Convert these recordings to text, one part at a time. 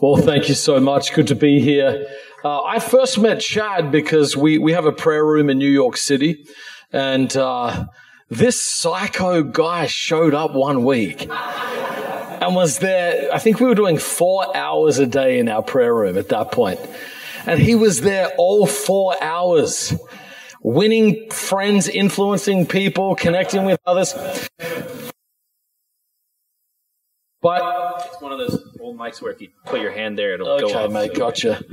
Well, thank you so much. Good to be here. Uh, I first met Chad because we, we have a prayer room in New York City, and uh, this psycho guy showed up one week and was there. I think we were doing four hours a day in our prayer room at that point, and he was there all four hours, winning friends, influencing people, connecting with others. But It's one of those old mics where if you put your hand there, it'll go Okay, mate, gotcha.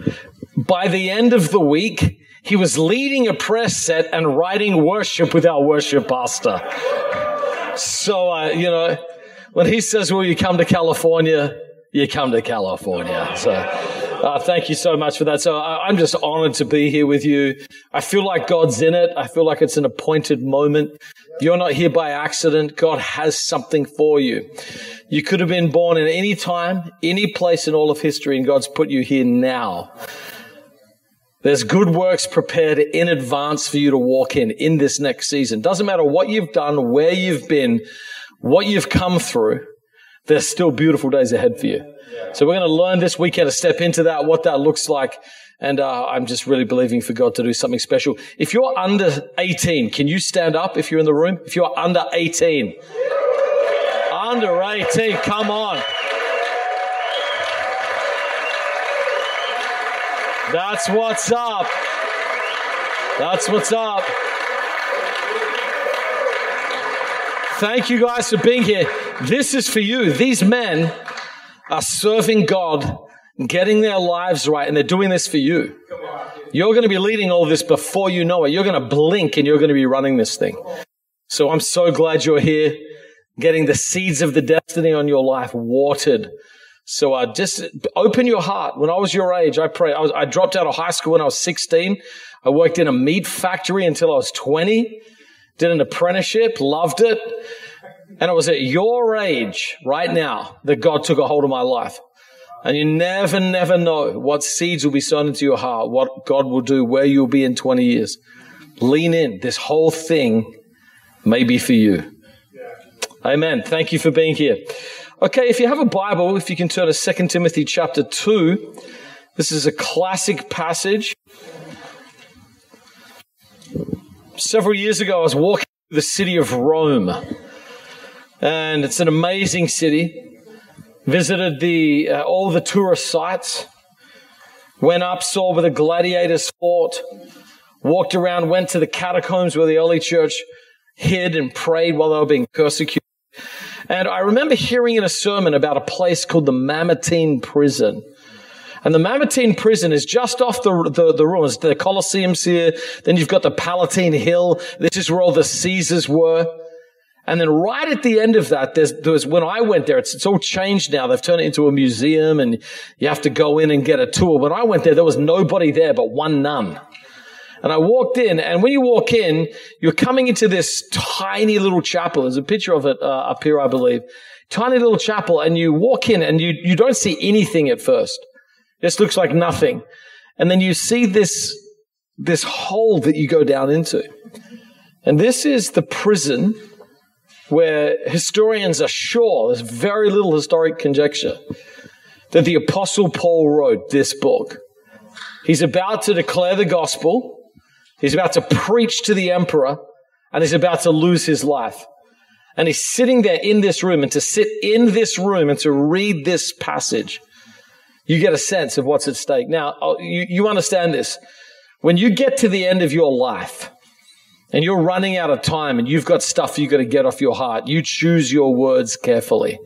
By the end of the week, he was leading a press set and writing worship with our worship pastor. So, uh, you know, when he says, Will you come to California? You come to California. So, uh, thank you so much for that. So, I, I'm just honored to be here with you. I feel like God's in it. I feel like it's an appointed moment. You're not here by accident. God has something for you. You could have been born in any time, any place in all of history, and God's put you here now. There's good works prepared in advance for you to walk in in this next season. Doesn't matter what you've done, where you've been, what you've come through. There's still beautiful days ahead for you. So we're going to learn this weekend to step into that, what that looks like. And uh, I'm just really believing for God to do something special. If you're under 18, can you stand up if you're in the room? If you're under 18, under 18, come on. That's what's up. That's what's up. Thank you guys for being here. This is for you. These men are serving God, getting their lives right, and they're doing this for you. You're going to be leading all this before you know it. You're going to blink and you're going to be running this thing. So I'm so glad you're here, getting the seeds of the destiny on your life watered. So uh, just open your heart. When I was your age, I pray. I, was, I dropped out of high school when I was 16. I worked in a meat factory until I was 20. Did an apprenticeship, loved it. And it was at your age right now that God took a hold of my life. And you never, never know what seeds will be sown into your heart, what God will do, where you'll be in 20 years. Lean in. This whole thing may be for you. Amen. Thank you for being here. Okay, if you have a Bible, if you can turn to 2 Timothy chapter 2. This is a classic passage. Several years ago, I was walking through the city of Rome, and it's an amazing city. Visited the uh, all the tourist sites. Went up, saw where the gladiators fought. Walked around, went to the catacombs where the early church hid and prayed while they were being persecuted. And I remember hearing in a sermon about a place called the Mamertine Prison. And the Mamertine Prison is just off the, the, the ruins. The Colosseum's here. Then you've got the Palatine Hill. This is where all the Caesars were. And then right at the end of that, there's, there was, when I went there, it's, it's all changed now. They've turned it into a museum and you have to go in and get a tour. When I went there, there was nobody there but one nun. And I walked in, and when you walk in, you're coming into this tiny little chapel. There's a picture of it uh, up here, I believe. Tiny little chapel, and you walk in, and you, you don't see anything at first. It just looks like nothing. And then you see this, this hole that you go down into. And this is the prison where historians are sure, there's very little historic conjecture, that the Apostle Paul wrote this book. He's about to declare the gospel. He's about to preach to the emperor and he's about to lose his life. And he's sitting there in this room and to sit in this room and to read this passage, you get a sense of what's at stake. Now, uh, you, you understand this. When you get to the end of your life and you're running out of time and you've got stuff you've got to get off your heart, you choose your words carefully.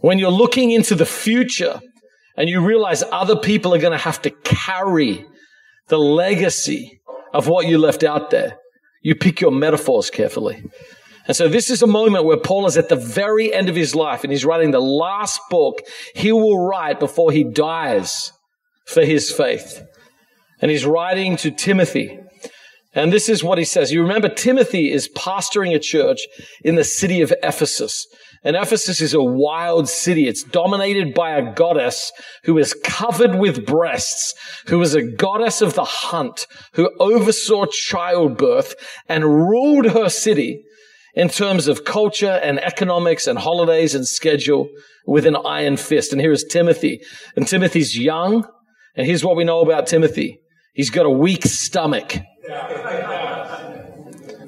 When you're looking into the future and you realize other people are going to have to carry the legacy of what you left out there. You pick your metaphors carefully. And so this is a moment where Paul is at the very end of his life and he's writing the last book he will write before he dies for his faith. And he's writing to Timothy. And this is what he says. You remember Timothy is pastoring a church in the city of Ephesus. And Ephesus is a wild city. It's dominated by a goddess who is covered with breasts, who is a goddess of the hunt, who oversaw childbirth and ruled her city in terms of culture and economics and holidays and schedule with an iron fist. And here is Timothy. And Timothy's young. And here's what we know about Timothy. He's got a weak stomach.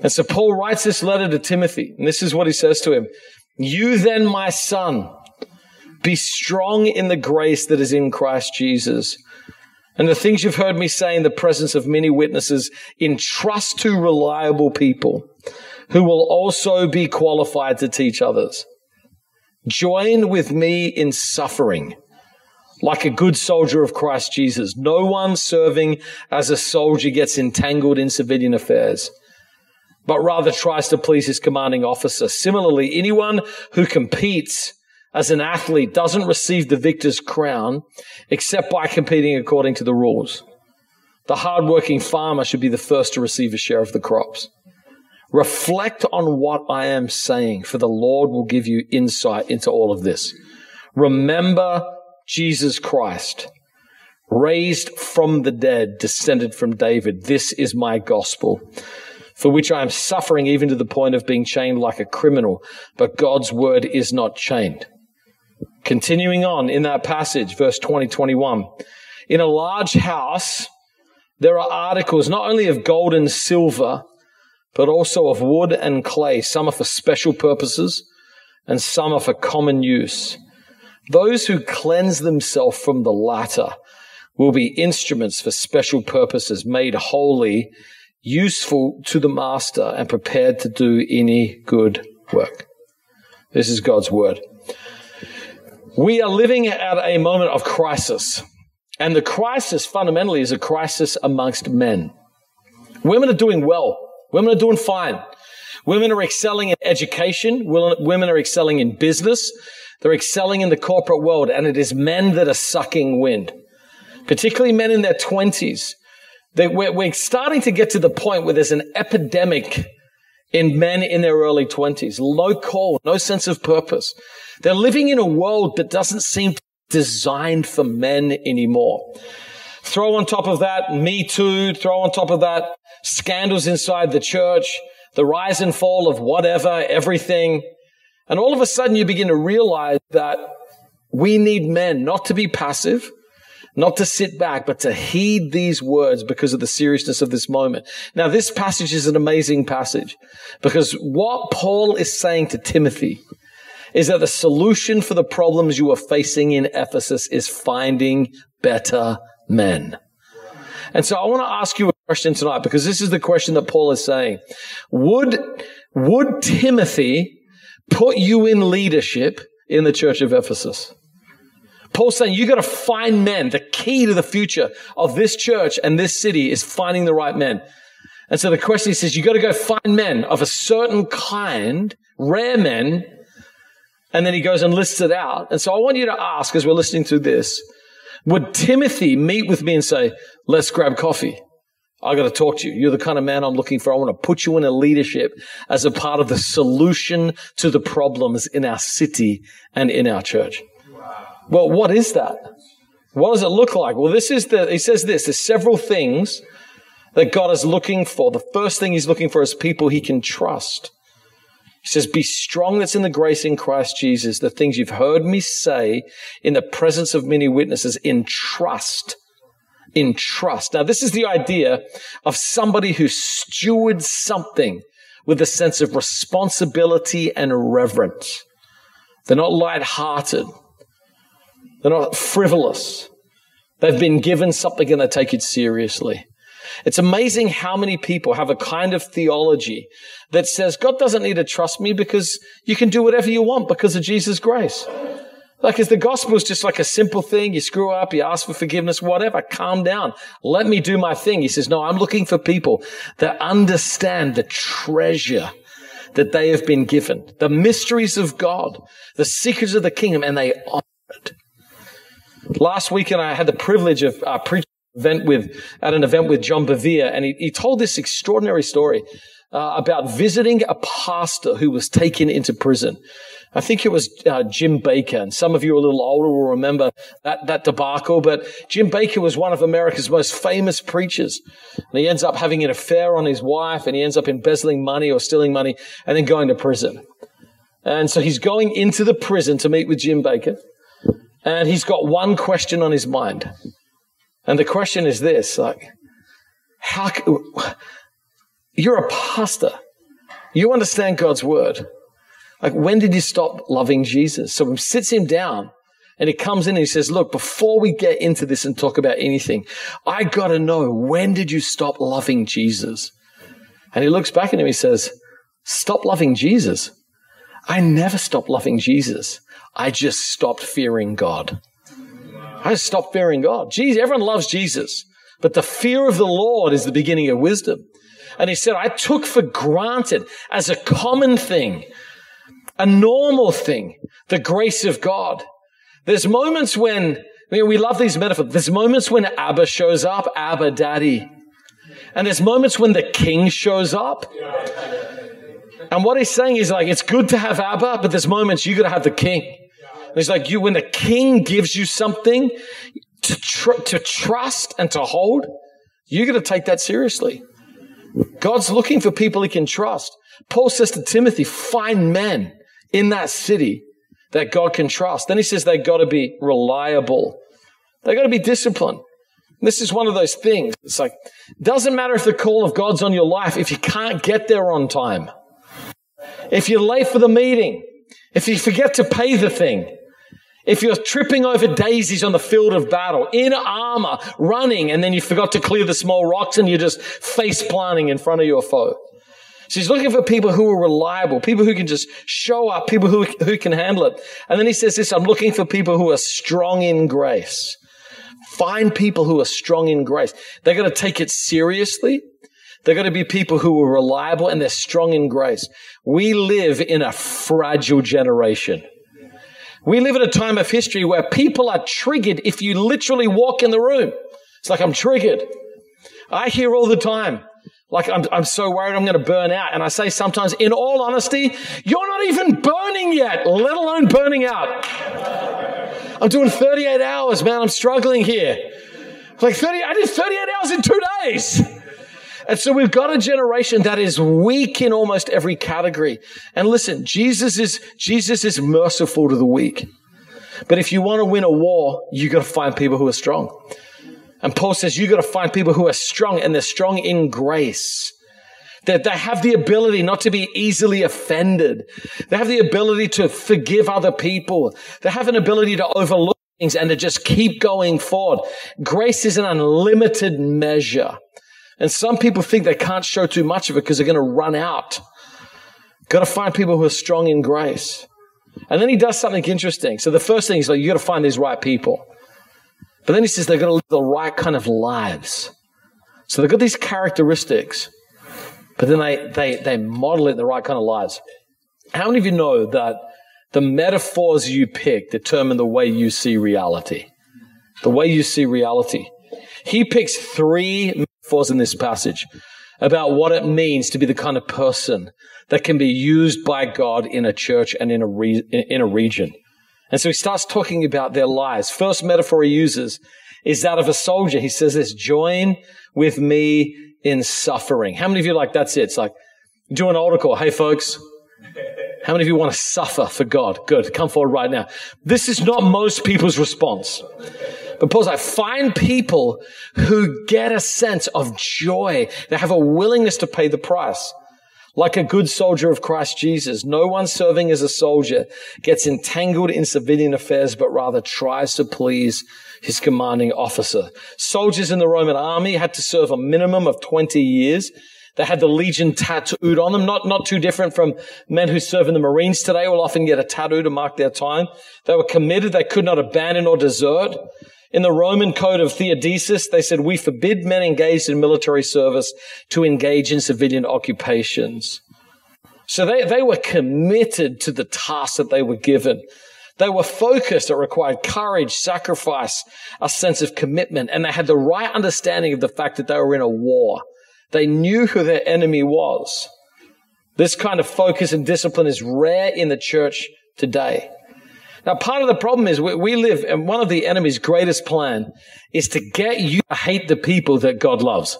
And so Paul writes this letter to Timothy. And this is what he says to him. You then, my son, be strong in the grace that is in Christ Jesus. And the things you've heard me say in the presence of many witnesses, entrust to reliable people who will also be qualified to teach others. Join with me in suffering like a good soldier of Christ Jesus. No one serving as a soldier gets entangled in civilian affairs, but rather tries to please his commanding officer. Similarly, anyone who competes as an athlete doesn't receive the victor's crown except by competing according to the rules. The hardworking farmer should be the first to receive a share of the crops. Reflect on what I am saying, for the Lord will give you insight into all of this. Remember Jesus Christ, raised from the dead, descended from David. This is my gospel, for which I am suffering even to the point of being chained like a criminal, but God's word is not chained. Continuing on in that passage, verse 20, 21. In a large house, there are articles not only of gold and silver, but also of wood and clay. Some are for special purposes and some are for common use. Those who cleanse themselves from the latter will be instruments for special purposes, made holy, useful to the master, and prepared to do any good work. This is God's word. We are living at a moment of crisis. And the crisis fundamentally is a crisis amongst men. Women are doing well. Women are doing fine. Women are excelling in education. Women are excelling in business. They're excelling in the corporate world. And it is men that are sucking wind, particularly men in their twenties. We're, we're starting to get to the point where there's an epidemic in men in their early twenties. Low call, no sense of purpose. They're living in a world that doesn't seem designed for men anymore. Throw on top of that Me Too, throw on top of that scandals inside the church, the rise and fall of whatever, everything. And all of a sudden you begin to realize that we need men not to be passive, not to sit back, but to heed these words because of the seriousness of this moment. Now, this passage is an amazing passage because what Paul is saying to Timothy is that the solution for the problems you are facing in Ephesus is finding better men. And so I want to ask you a question tonight because this is the question that Paul is saying. Would, would Timothy put you in leadership in the church of Ephesus? Paul's saying you got to find men. The key to the future of this church and this city is finding the right men. And so the question he says, you got to go find men of a certain kind, rare men, and then he goes and lists it out. And so I want you to ask as we're listening to this, would Timothy meet with me and say, let's grab coffee? I got to talk to you. You're the kind of man I'm looking for. I want to put you in a leadership as a part of the solution to the problems in our city and in our church. Wow. Well, what is that? What does it look like? Well, this is the, he says this, there's several things that God is looking for. The first thing he's looking for is people he can trust. He says, Be strong that's in the grace in Christ Jesus. The things you've heard me say in the presence of many witnesses in trust. In trust. Now, this is the idea of somebody who stewards something with a sense of responsibility and reverence. They're not light-hearted. They're not frivolous. They've been given something and they take it seriously. It's amazing how many people have a kind of theology that says God doesn't need to trust me because you can do whatever you want because of Jesus' grace. Like, is the gospel is just like a simple thing. You screw up, you ask for forgiveness, whatever. Calm down. Let me do my thing. He says, no, I'm looking for people that understand the treasure that they have been given, the mysteries of God, the secrets of the kingdom, and they honor it. Last weekend, I had the privilege of uh, preaching event with, at an event with John Bevere, and he, he told this extraordinary story uh, about visiting a pastor who was taken into prison. I think it was uh, Jim Bakker, and some of you a little older will remember that, that debacle. But Jim Bakker was one of America's most famous preachers. And he ends up having an affair on his wife, and he ends up embezzling money or stealing money, and then going to prison. And so he's going into the prison to meet with Jim Bakker, and he's got one question on his mind. And the question is this, like, how, you're a pastor. You understand God's word. Like, when did you stop loving Jesus? So he sits him down and he comes in and he says, look, before we get into this and talk about anything, I got to know, when did you stop loving Jesus? And he looks back at him, he says, stop loving Jesus. I never stopped loving Jesus. I just stopped fearing God. I just stopped fearing God. Jesus, everyone loves Jesus, but the fear of the Lord is the beginning of wisdom. And he said, I took for granted as a common thing a normal thing, the grace of God. There's moments when, I mean, we love these metaphors. There's moments when Abba shows up, Abba Daddy. And there's moments when the king shows up. And what he's saying is like, it's good to have Abba, but there's moments you gotta have the king. And he's like, you, when the king gives you something to, tr- to trust and to hold, you gotta take that seriously. God's looking for people he can trust. Paul says to Timothy, find men in that city that God can trust. Then he says they've got to be reliable. They've got to be disciplined. This is one of those things. It's like, doesn't matter if the call of God's on your life if you can't get there on time. If you're late for the meeting, if you forget to pay the thing, if you're tripping over daisies on the field of battle, in armor, running, and then you forgot to clear the small rocks and you're just face planting in front of your foe. So he's looking for people who are reliable, people who can just show up, people who, who can handle it. And then he says this, I'm looking for people who are strong in grace. Find people who are strong in grace. They're going to take it seriously. They're going to be people who are reliable and they're strong in grace. We live in a fragile generation. We live in a time of history where people are triggered if you literally walk in the room. It's like I'm triggered. I hear all the time, like, I'm, I'm so worried I'm going to burn out. And I say sometimes, in all honesty, you're not even burning yet, let alone burning out. I'm doing 38 hours, man. I'm struggling here. Like 30, I did 38 hours in two days. And so we've got a generation that is weak in almost every category. And listen, Jesus is, Jesus is merciful to the weak. But if you want to win a war, you got to find people who are strong. And Paul says you got to find people who are strong and they're strong in grace. That they have the ability not to be easily offended. They have the ability to forgive other people. They have an ability to overlook things and to just keep going forward. Grace is an unlimited measure. And some people think they can't show too much of it because they're going to run out. Got to find people who are strong in grace. And then he does something interesting. So the first thing is like, you got to find these right people. But then he says they're going to live the right kind of lives. So they've got these characteristics, but then they, they, they model it the right kind of lives. How many of you know that the metaphors you pick determine the way you see reality? The way you see reality. He picks three metaphors in this passage about what it means to be the kind of person that can be used by God in a church and in a, re- in a region. And so he starts talking about their lives. First metaphor he uses is that of a soldier. He says this, join with me in suffering. How many of you like that's it? It's like, do an altar call. Hey folks, how many of you want to suffer for God? Good. Come forward right now. This is not most people's response. But Paul's like, find people who get a sense of joy. They have a willingness to pay the price. Like a good soldier of Christ Jesus, no one serving as a soldier gets entangled in civilian affairs, but rather tries to please his commanding officer. Soldiers in the Roman army had to serve a minimum of 20 years. They had the legion tattooed on them, not, not too different from men who serve in the Marines today will often get a tattoo to mark their time. They were committed. They could not abandon or desert. In the Roman code of Theodosius, they said, we forbid men engaged in military service to engage in civilian occupations. So they, they were committed to the task that they were given. They were focused. It required courage, sacrifice, a sense of commitment, and they had the right understanding of the fact that they were in a war. They knew who their enemy was. This kind of focus and discipline is rare in the church today. Now, part of the problem is we, we live, and one of the enemy's greatest plan is to get you to hate the people that God loves.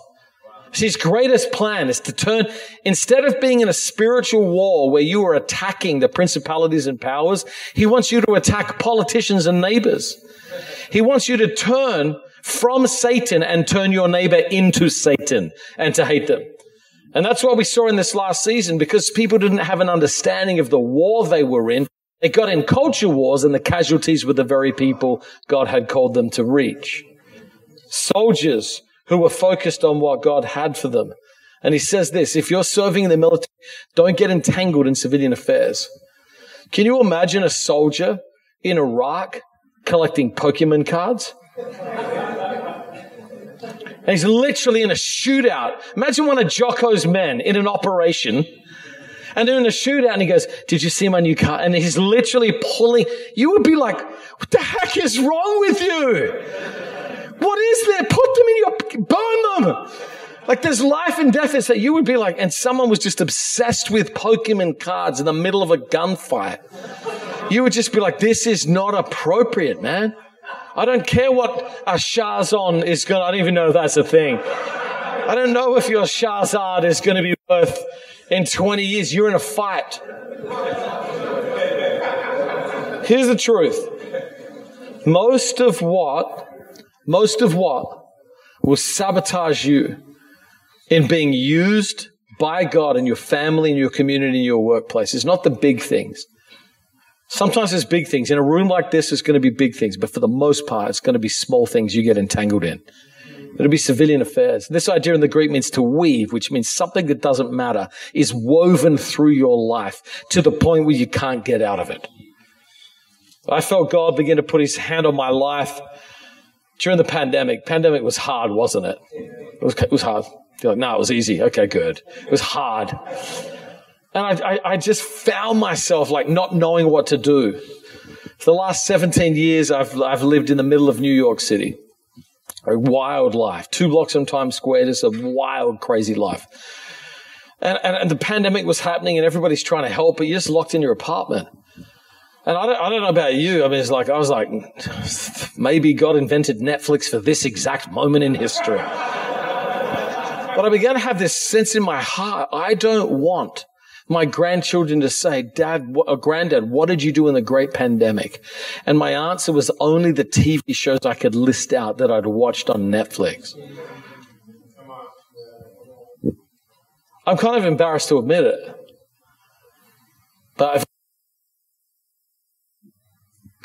His greatest plan is to turn, instead of being in a spiritual war where you are attacking the principalities and powers, he wants you to attack politicians and neighbors. He wants you to turn from Satan and turn your neighbor into Satan and to hate them. And that's what we saw in this last season because people didn't have an understanding of the war they were in. They got in culture wars and the casualties were the very people God had called them to reach. Soldiers who were focused on what God had for them. And he says this, if you're serving in the military, don't get entangled in civilian affairs. Can you imagine a soldier in Iraq collecting Pokemon cards? And he's literally in a shootout. Imagine one of Jocko's men in an operation and they're in a shootout and he goes, did you see my new car? And he's literally pulling. You would be like, what the heck is wrong with you? What is there? Put them in your, burn them. Like there's life and death. Is that you would be like, and someone was just obsessed with Pokemon cards in the middle of a gunfight. You would just be like, this is not appropriate, man. I don't care what a Shazon is going I don't even know if that's a thing. I don't know if your Shazad is going to be worth in 20 years. You're in a fight. Here's the truth. Most of what most of what will sabotage you in being used by God in your family, in your community, in your workplace is not the big things. Sometimes it's big things. In a room like this, it's going to be big things, but for the most part, it's going to be small things you get entangled in. It'll be civilian affairs. This idea in the Greek means to weave, which means something that doesn't matter is woven through your life to the point where you can't get out of it. I felt God begin to put his hand on my life during the pandemic, pandemic was hard, wasn't it? It was, it was hard. You're like, no, it was easy. Okay, good. It was hard. And I, I, I just found myself like not knowing what to do. For the last 17 years, I've, I've lived in the middle of New York City. A wild life. Two blocks from Times Square, just a wild, crazy life. And, and, and the pandemic was happening and everybody's trying to help, but you're just locked in your apartment. And I don't, I don't know about you. I mean, it's like, I was like, maybe God invented Netflix for this exact moment in history. but I began to have this sense in my heart. I don't want my grandchildren to say, Dad, or uh, Granddad, what did you do in the great pandemic? And my answer was only the TV shows I could list out that I'd watched on Netflix. I'm kind of embarrassed to admit it. But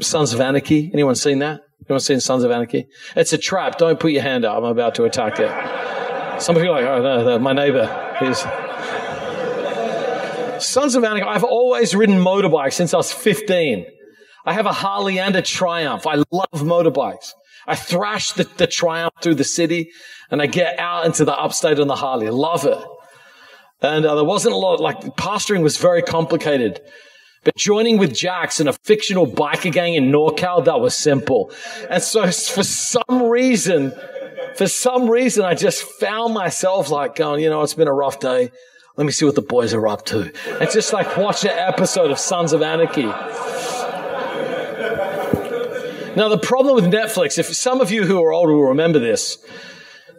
Sons of Anarchy. Anyone seen that? Anyone seen Sons of Anarchy? It's a trap. Don't put your hand up. I'm about to attack it. Some of you are like, oh, no, no my neighbor. He's... Sons of Anarchy. I've always ridden motorbikes since I was 15. I have a Harley and a Triumph. I love motorbikes. I thrash the, the Triumph through the city and I get out into the upstate on the Harley. Love it. And uh, there wasn't a lot, like pastoring was very complicated. But joining with Jax in a fictional biker gang in NorCal, that was simple. And so for some reason, for some reason, I just found myself like going, you know, it's been a rough day. Let me see what the boys are up to. And just like watch an episode of Sons of Anarchy. Now, the problem with Netflix, if some of you who are older will remember this,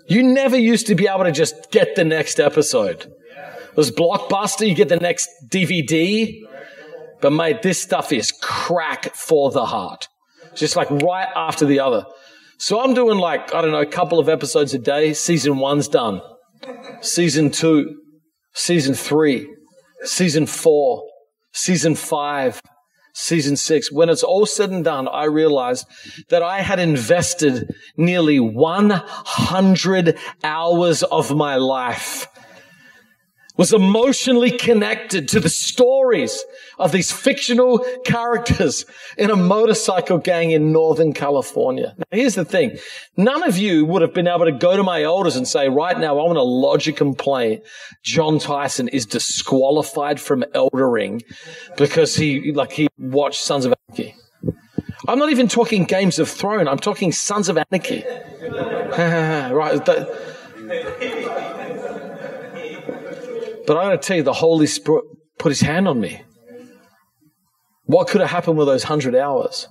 you never used to be able to just get the next episode. It was Blockbuster, you get the next DVD. But mate, this stuff is crack for the heart. Just like right after the other. So I'm doing like, I don't know, a couple of episodes a day. Season one's done. Season two, season three, season four, season five, season six. When it's all said and done, I realized that I had invested nearly 100 hours of my life was emotionally connected to the stories of these fictional characters in a motorcycle gang in Northern California. Now, here's the thing. None of you would have been able to go to my elders and say, right now, I want to lodge a complaint. Jon Tyson is disqualified from eldering because he, like, he watched Sons of Anarchy. I'm not even talking Games of Thrones. I'm talking Sons of Anarchy. right. But I got to tell you, the Holy Spirit, put his hand on me. What could have happened with those 100 hours?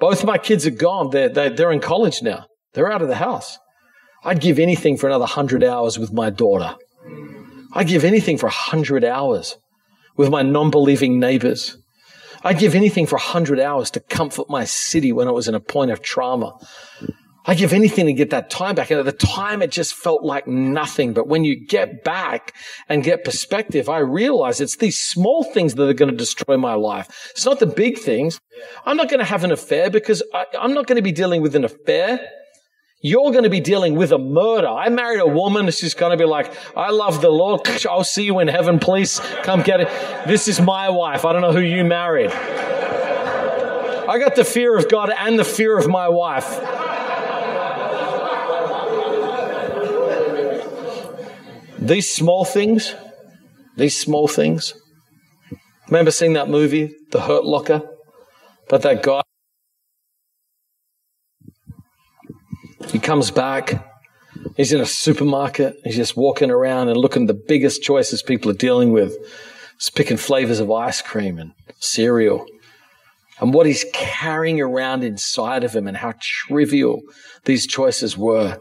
Both my kids are gone. They're, they're, they're in college now. They're out of the house. I'd give anything for another 100 hours with my daughter. I'd give anything for 100 hours with my non believing neighbors. I'd give anything for 100 hours to comfort my city when it was in a point of trauma. I give anything to get that time back. And at the time, it just felt like nothing. But when you get back and get perspective, I realize it's these small things that are going to destroy my life. It's not the big things. I'm not going to have an affair because I, I'm not going to be dealing with an affair. You're going to be dealing with a murder. I married a woman. She's going to be like, I love the Lord. I'll see you in heaven. Please come get it. This is my wife. I don't know who you married. I got the fear of God and the fear of my wife. These small things, these small things. Remember seeing that movie, The Hurt Locker? But that guy, he comes back. He's in a supermarket. He's just walking around and looking at the biggest choices people are dealing with. He's picking flavors of ice cream and cereal. And what he's carrying around inside of him and how trivial these choices were.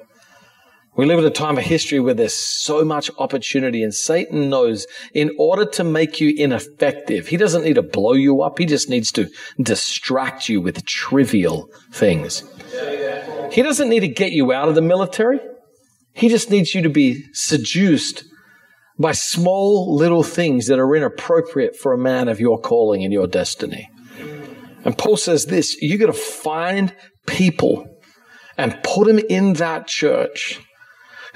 We live at a time of history where there's so much opportunity and Satan knows in order to make you ineffective, he doesn't need to blow you up. He just needs to distract you with trivial things. He doesn't need to get you out of the military. He just needs you to be seduced by small little things that are inappropriate for a man of your calling and your destiny. And Paul says this, you got to find people and put them in that church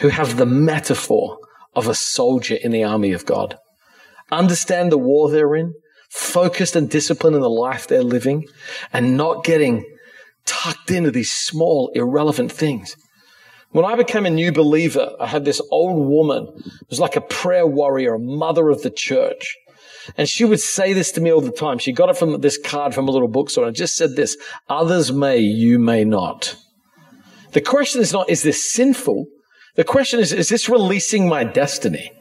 who have the metaphor of a soldier in the army of God. Understand the war they're in, focused and disciplined in the life they're living, and not getting tucked into these small, irrelevant things. When I became a new believer, I had this old woman who was like a prayer warrior, a mother of the church. And she would say this to me all the time. She got it from this card from a little bookstore and it just said this, others may, you may not. The question is not, is this sinful? The question is, is this releasing my destiny?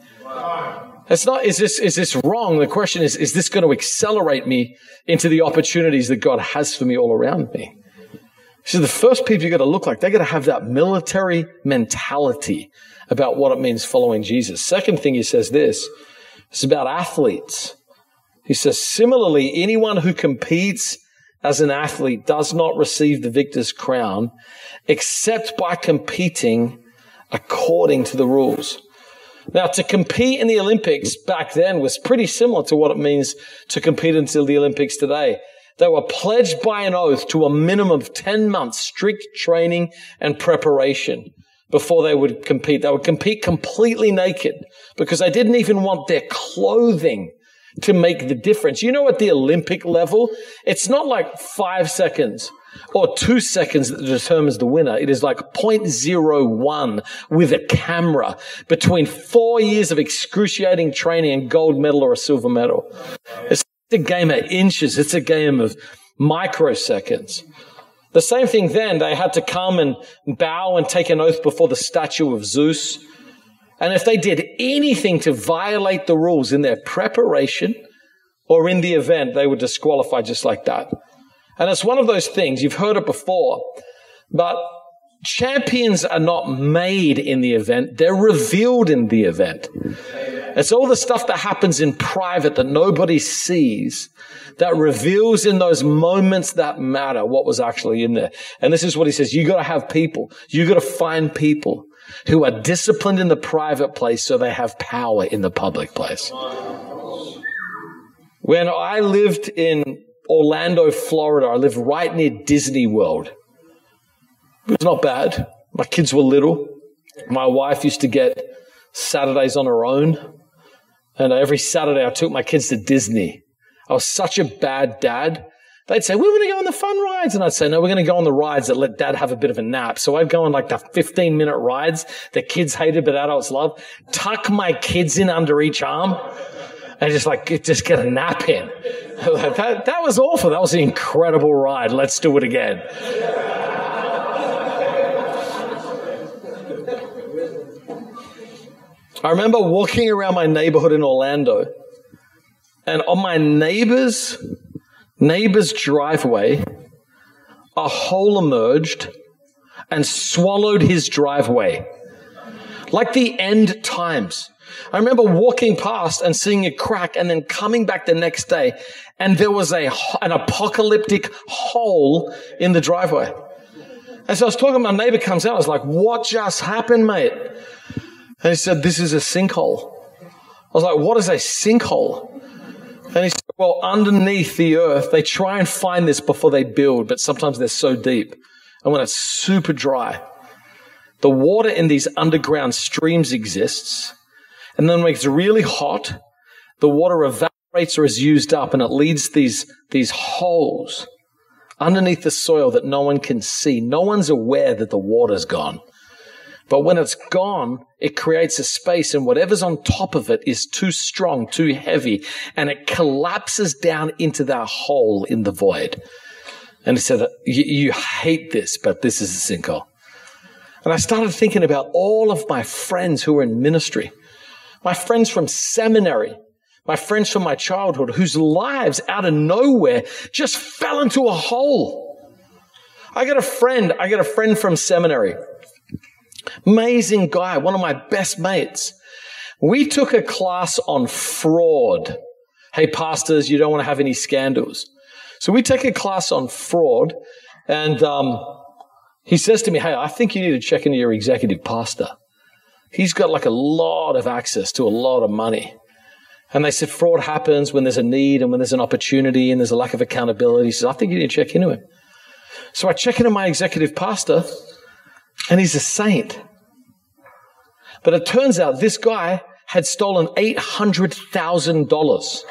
It's not, is this, is this wrong? The question is, is this going to accelerate me into the opportunities that God has for me all around me? So the first people you got to look like, they got to have that military mentality about what it means following Jesus. Second thing he says this, it's about athletes. He says, similarly, anyone who competes as an athlete does not receive the victor's crown except by competing according to the rules. Now, to compete in the Olympics back then was pretty similar to what it means to compete until the Olympics today. They were pledged by an oath to a minimum of 10 months strict training and preparation before they would compete. They would compete completely naked because they didn't even want their clothing to make the difference. You know, at the Olympic level, it's not like five seconds or two seconds that determines the winner. It is like 0.01 with a camera between four years of excruciating training and gold medal or a silver medal. It's a game of inches. It's a game of microseconds. The same thing then, they had to come and bow and take an oath before the statue of Zeus. And if they did anything to violate the rules in their preparation or in the event, they were disqualified just like that. And it's one of those things, you've heard it before, but champions are not made in the event, they're revealed in the event. It's all the stuff that happens in private that nobody sees that reveals in those moments that matter what was actually in there. And this is what he says. You got to have people. You got to find people who are disciplined in the private place so they have power in the public place. When I lived in Orlando, Florida. I live right near Disney World. It was not bad. My kids were little. My wife used to get Saturdays on her own. And every Saturday I took my kids to Disney. I was such a bad dad. They'd say, we're going to go on the fun rides. And I'd say, no, we're going to go on the rides that let dad have a bit of a nap. So I'd go on like the 15 minute rides that kids hated, but adults love. Tuck my kids in under each arm and just like, just get a nap in. that, that was awful. That was an incredible ride. Let's do it again. I remember walking around my neighborhood in Orlando, And on my neighbor's neighbor's driveway, a hole emerged and swallowed his driveway. Like the end times. I remember walking past and seeing it crack and then coming back the next day and there was a, an apocalyptic hole in the driveway. And so I was talking, my neighbor comes out. I was like, what just happened, mate? And he said, this is a sinkhole. I was like, what is a sinkhole? And he said, well, underneath the earth, they try and find this before they build, but sometimes they're so deep. And when it's super dry, the water in these underground streams exists. And then when it's really hot, the water evaporates or is used up and it leads these, these holes underneath the soil that no one can see. No one's aware that the water's gone. But when it's gone, it creates a space and whatever's on top of it is too strong, too heavy, and it collapses down into that hole in the void. And he said, you, you hate this, but this is a sinkhole. And I started thinking about all of my friends who were in ministry, my friends from seminary, my friends from my childhood, whose lives out of nowhere just fell into a hole. I got a friend, I got a friend from seminary Amazing guy, one of my best mates. We took a class on fraud. Hey, pastors, you don't want to have any scandals. So we take a class on fraud, and um, he says to me, Hey, I think you need to check into your executive pastor. He's got like a lot of access to a lot of money. And they said fraud happens when there's a need and when there's an opportunity and there's a lack of accountability. He says, I think you need to check into him. So I check into my executive pastor, and he's a saint. But it turns out this guy had stolen $800,000,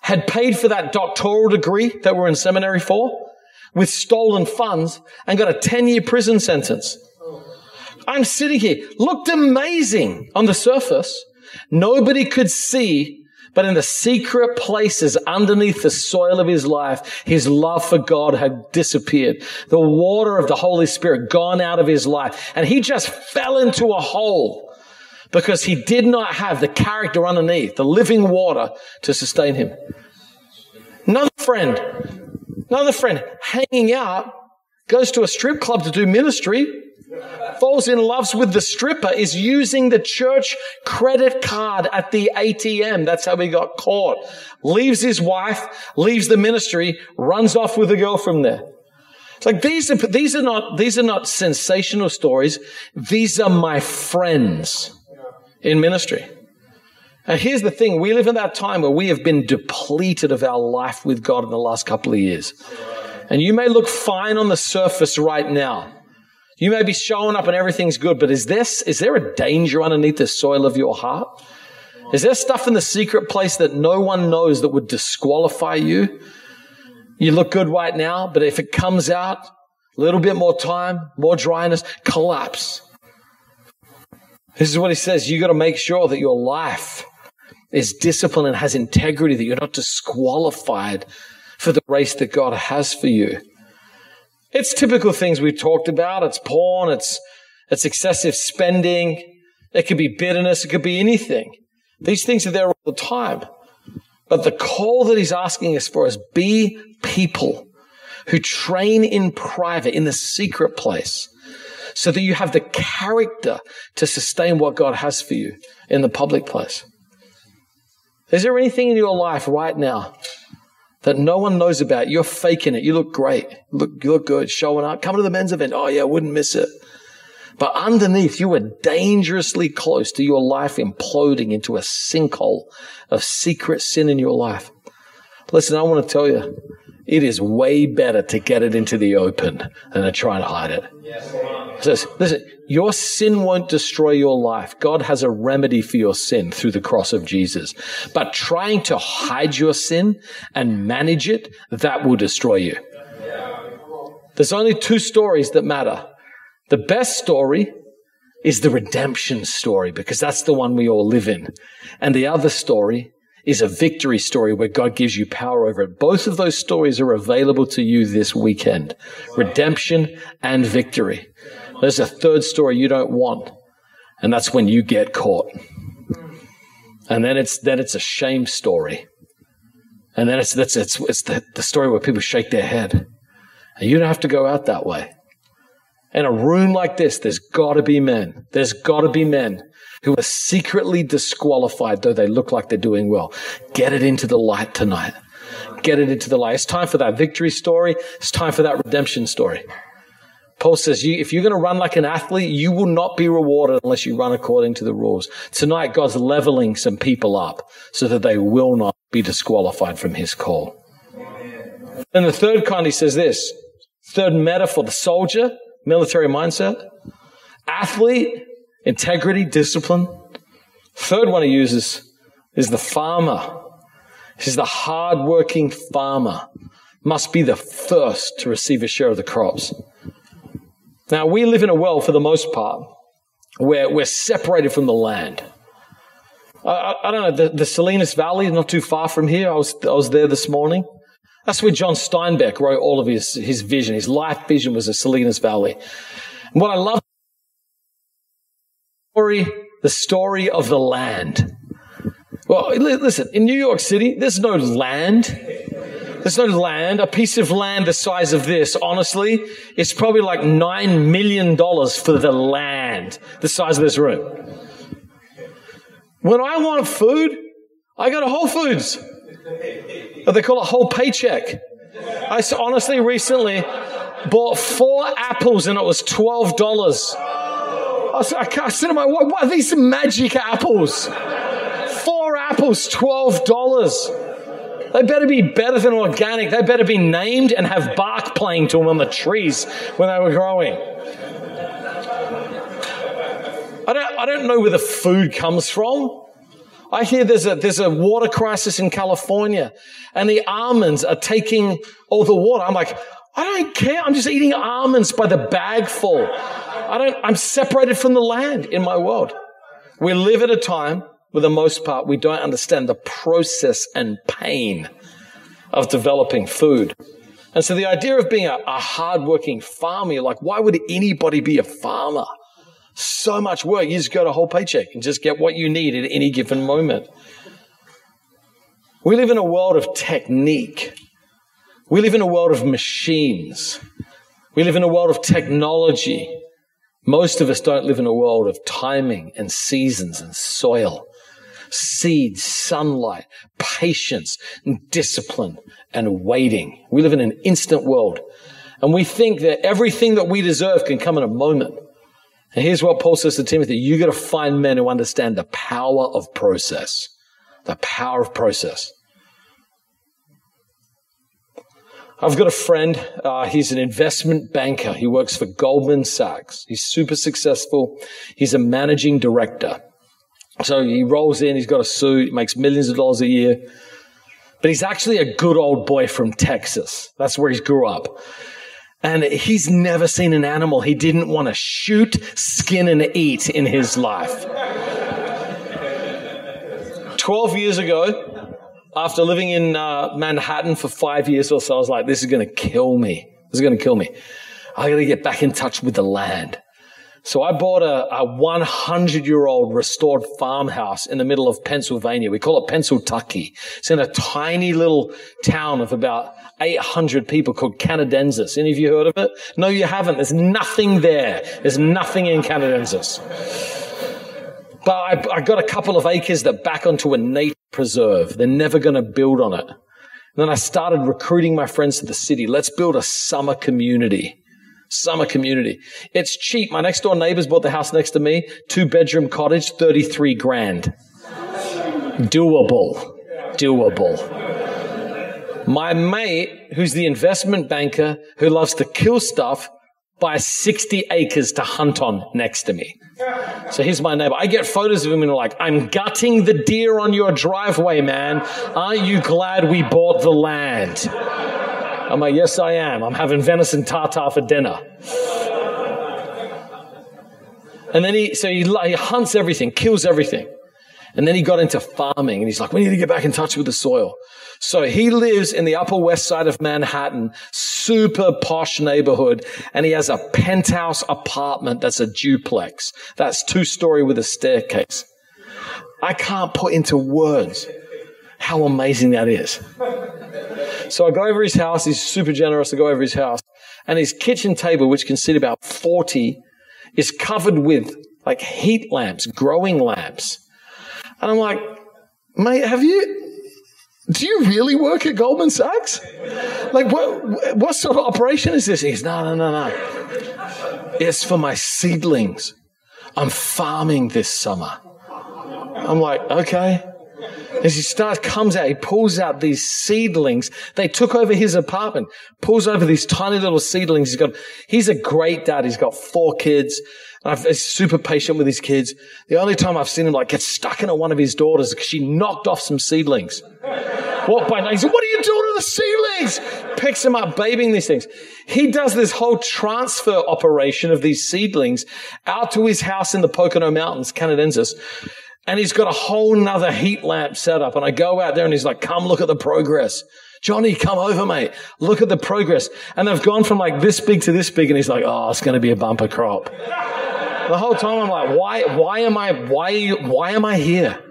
had paid for that doctoral degree that we're in seminary for with stolen funds and got a 10 year prison sentence. I'm sitting here, looked amazing on the surface. Nobody could see but in the secret places underneath the soil of his life, his love for God had disappeared. The water of the Holy Spirit gone out of his life. And he just fell into a hole because he did not have the character underneath, the living water to sustain him. Another friend, another friend hanging out, goes to a strip club to do ministry falls in love with the stripper is using the church credit card at the ATM. That's how he got caught. Leaves his wife, leaves the ministry, runs off with a girl from there. It's like these are, these are not, these are not sensational stories. These are my friends in ministry. And here's the thing. We live in that time where we have been depleted of our life with God in the last couple of years. And you may look fine on the surface right now. You may be showing up and everything's good, but is this, is there a danger underneath the soil of your heart? Is there stuff in the secret place that no one knows that would disqualify you? You look good right now, but if it comes out, a little bit more time, more dryness, collapse. This is what he says. You got to make sure that your life is disciplined and has integrity, that you're not disqualified for the race that God has for you. It's typical things we've talked about. It's porn. It's, it's excessive spending. It could be bitterness. It could be anything. These things are there all the time. But the call that he's asking us for is be people who train in private, in the secret place, so that you have the character to sustain what God has for you in the public place. Is there anything in your life right now that no one knows about. You're faking it. You look great. Look, you look good. Showing up. Coming to the men's event. Oh yeah, I wouldn't miss it. But underneath, you were dangerously close to your life imploding into a sinkhole of secret sin in your life. Listen, I want to tell you, it is way better to get it into the open than to try and hide it. Yes. listen, your sin won't destroy your life. God has a remedy for your sin through the cross of Jesus. But trying to hide your sin and manage it, that will destroy you. There's only two stories that matter. The best story is the redemption story because that's the one we all live in. And the other story is a victory story where God gives you power over it. Both of those stories are available to you this weekend. Redemption and victory. There's a third story you don't want, and that's when you get caught. And then it's, then it's a shame story. And then it's, that's, it's, it's the, the story where people shake their head. And you don't have to go out that way. In a room like this, there's got to be men. There's got to be men who are secretly disqualified, though they look like they're doing well. Get it into the light tonight. Get it into the light. It's time for that victory story. It's time for that redemption story. Paul says, you, if you're going to run like an athlete, you will not be rewarded unless you run according to the rules. Tonight, God's leveling some people up so that they will not be disqualified from his call. And the third kind, he says this, third metaphor, the soldier, military mindset, athlete, integrity, discipline. Third one he uses is the farmer. He says the hardworking farmer must be the first to receive a share of the crops. Now, we live in a world, for the most part, where we're separated from the land. I, I, don't know, the, the Salinas Valley, is not too far from here. I was, I was there this morning. That's where John Steinbeck wrote all of his, his vision. His life vision was the Salinas Valley. And what I love story, the story of the land. Well, listen, in New York City, there's no land. There's no land. A piece of land the size of this, honestly, it's probably like $9 million for the land, the size of this room. When I want food, I go to Whole Foods. They call it whole paycheck. I honestly recently bought four apples and it was $12. I, I said to my wife, what are these magic apples? Four apples, $12. They better be better than organic. They better be named and have bark playing to them on the trees when they were growing. I don't, I don't know where the food comes from. I hear there's a, there's a water crisis in California and the almonds are taking all the water. I'm like, I don't care. I'm just eating almonds by the bagful. I don't, I'm separated from the land in my world. We live at a time, for the most part, we don't understand the process and pain of developing food. And so the idea of being a, a hardworking farmer, like, why would anybody be a farmer? So much work. You just go to a whole paycheck and just get what you need at any given moment. We live in a world of technique. We live in a world of machines. We live in a world of technology. Most of us don't live in a world of timing and seasons and soil, seeds, sunlight, patience, and discipline and waiting. We live in an instant world. And we think that everything that we deserve can come in a moment. And here's what Paul says to Timothy. You got to find men who understand the power of process. The power of process. I've got a friend. Uh, he's an investment banker. He works for Goldman Sachs. He's super successful. He's a managing director. So he rolls in. He's got a suit. Makes millions of dollars a year. But he's actually a good old boy from Texas. That's where he grew up. And he's never seen an animal he didn't want to shoot, skin, and eat in his life. 12 years ago, after living in uh, Manhattan for five years or so, I was like, this is going to kill me. This is going to kill me. I got to get back in touch with the land. So I bought a, a 100 year old restored farmhouse in the middle of Pennsylvania. We call it Pennsyltucky. It's in a tiny little town of about 800 people called Canadensis. Any of you heard of it? No, you haven't. There's nothing there. There's nothing in Canadensis. But I, I got a couple of acres that back onto a nature preserve. They're never going to build on it. And then I started recruiting my friends to the city. Let's build a summer community. Summer community. It's cheap. My next door neighbors bought the house next to me. Two bedroom cottage, 33 grand. Doable. Doable. My mate, who's the investment banker who loves to kill stuff, buys 60 acres to hunt on next to me. So here's my neighbor. I get photos of him and like, I'm gutting the deer on your driveway, man. Aren't you glad we bought the land? I'm like, yes, I am. I'm having venison tartare for dinner. And then he, so he, he hunts everything, kills everything. And then he got into farming and he's like, we need to get back in touch with the soil. So he lives in the upper west side of Manhattan, super posh neighborhood, and he has a penthouse apartment that's a duplex. That's two story with a staircase. I can't put into words how amazing that is. So I go over his house. He's super generous. I go over his house and his kitchen table, which can sit about 40, is covered with like heat lamps, growing lamps. And I'm like, mate, have you, do you really work at Goldman Sachs? Like, what, what sort of operation is this? He's, no, no, no, no. It's for my seedlings. I'm farming this summer. I'm like, okay. As he starts, comes out, he pulls out these seedlings. They took over his apartment, pulls over these tiny little seedlings. He's got, he's a great dad. He's got four kids. And he's super patient with his kids. The only time I've seen him like get stuck into one of his daughters because she knocked off some seedlings. Walk by night. He said, what are you doing to the seedlings? Picks them up, babying these things. He does this whole transfer operation of these seedlings out to his house in the Pocono Mountains, Canadensis. And he's got a whole nother heat lamp set up. And I go out there and he's like, come look at the progress. Johnny, come over, mate. Look at the progress. And they've gone from like this big to this big. And he's like, oh, it's going to be a bumper crop. the whole time I'm like, why, why am I, why, why am I here?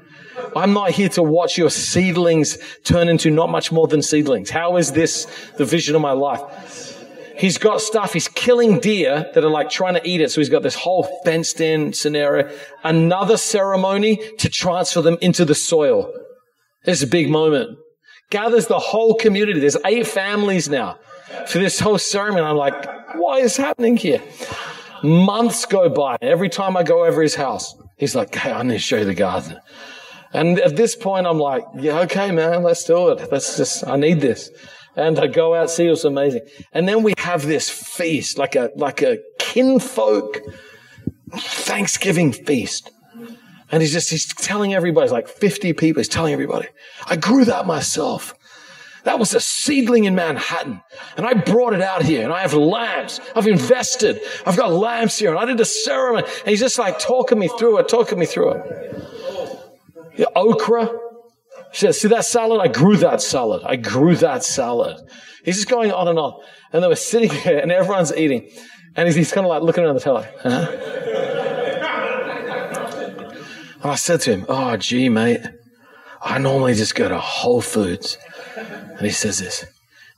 I'm not here to watch your seedlings turn into not much more than seedlings. How is this the vision of my life? He's got stuff. He's killing deer that are like trying to eat it. So he's got this whole fenced in scenario. Another ceremony to transfer them into the soil. Is a big moment. Gathers the whole community. There's eight families now for this whole ceremony. I'm like, what is happening here? Months go by. Every time I go over his house, he's like, hey, I need to show you the garden. And at this point, I'm like, yeah, okay, man, let's do it. Let's just, I need this and I go out, see what's amazing. And then we have this feast, like a, like a kinfolk Thanksgiving feast. And he's just, he's telling everybody, like 50 people, he's telling everybody, I grew that myself. That was a seedling in Manhattan. And I brought it out here and I have lamps. I've invested. I've got lamps here and I did a ceremony. And he's just like talking me through it, talking me through it. Yeah, okra, see that salad? I grew that salad. I grew that salad. He's just going on and on. And they were sitting here and everyone's eating. And he's, he's kind of like looking around the table huh? and I said to him, oh, gee, mate, I normally just go to Whole Foods. And he says this,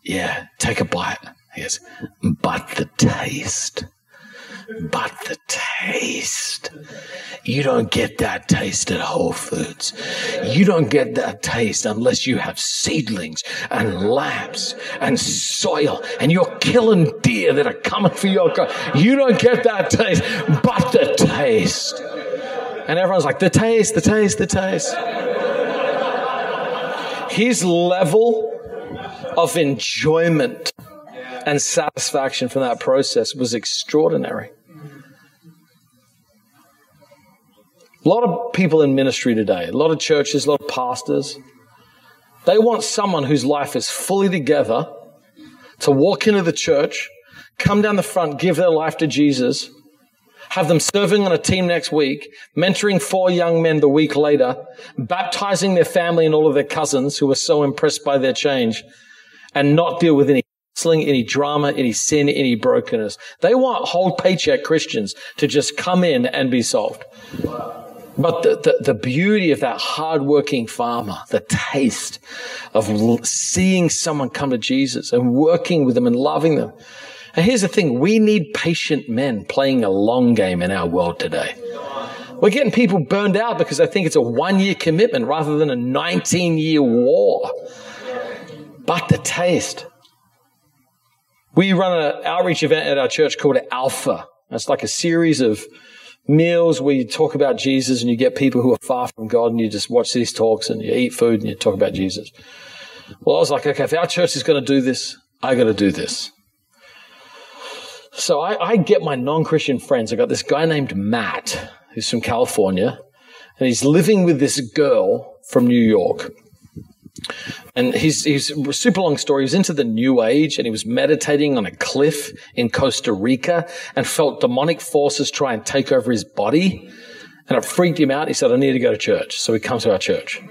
yeah, take a bite. He goes, but the taste but the taste. You don't get that taste at Whole Foods. You don't get that taste unless you have seedlings and lambs and soil and you're killing deer that are coming for your God. You don't get that taste, but the taste. And everyone's like, the taste, the taste, the taste. His level of enjoyment and satisfaction from that process was extraordinary. A lot of people in ministry today, a lot of churches, a lot of pastors, they want someone whose life is fully together to walk into the church, come down the front, give their life to Jesus, have them serving on a team next week, mentoring four young men the week later, baptizing their family and all of their cousins who were so impressed by their change, and not deal with any wrestling, any drama, any sin, any brokenness. They want whole paycheck Christians to just come in and be solved. But the, the, the, beauty of that hardworking farmer, the taste of seeing someone come to Jesus and working with them and loving them. And here's the thing. We need patient men playing a long game in our world today. We're getting people burned out because they think it's a one year commitment rather than a 19 year war. But the taste. We run an outreach event at our church called Alpha. It's like a series of meals where you talk about Jesus and you get people who are far from God and you just watch these talks and you eat food and you talk about Jesus. Well, I was like, okay, if our church is going to do this, I got to do this. So I, I get my non-Christian friends. I got this guy named Matt who's from California and he's living with this girl from New York. And he's, he's super long story. He was into the new age and he was meditating on a cliff in Costa Rica and felt demonic forces try and take over his body. And it freaked him out. He said, I need to go to church. So he comes to our church.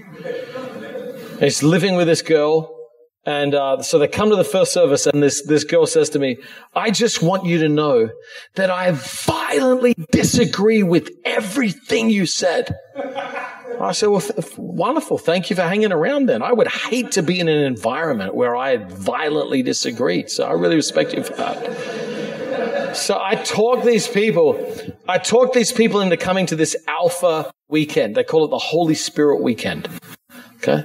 He's living with this girl. And uh, so they come to the first service, and this, this girl says to me, I just want you to know that I violently disagree with everything you said. I said, well, th- wonderful. Thank you for hanging around then. I would hate to be in an environment where I violently disagreed. So I really respect you for that. So I talk these people, I talk these people into coming to this alpha weekend. They call it the Holy Spirit weekend. Okay.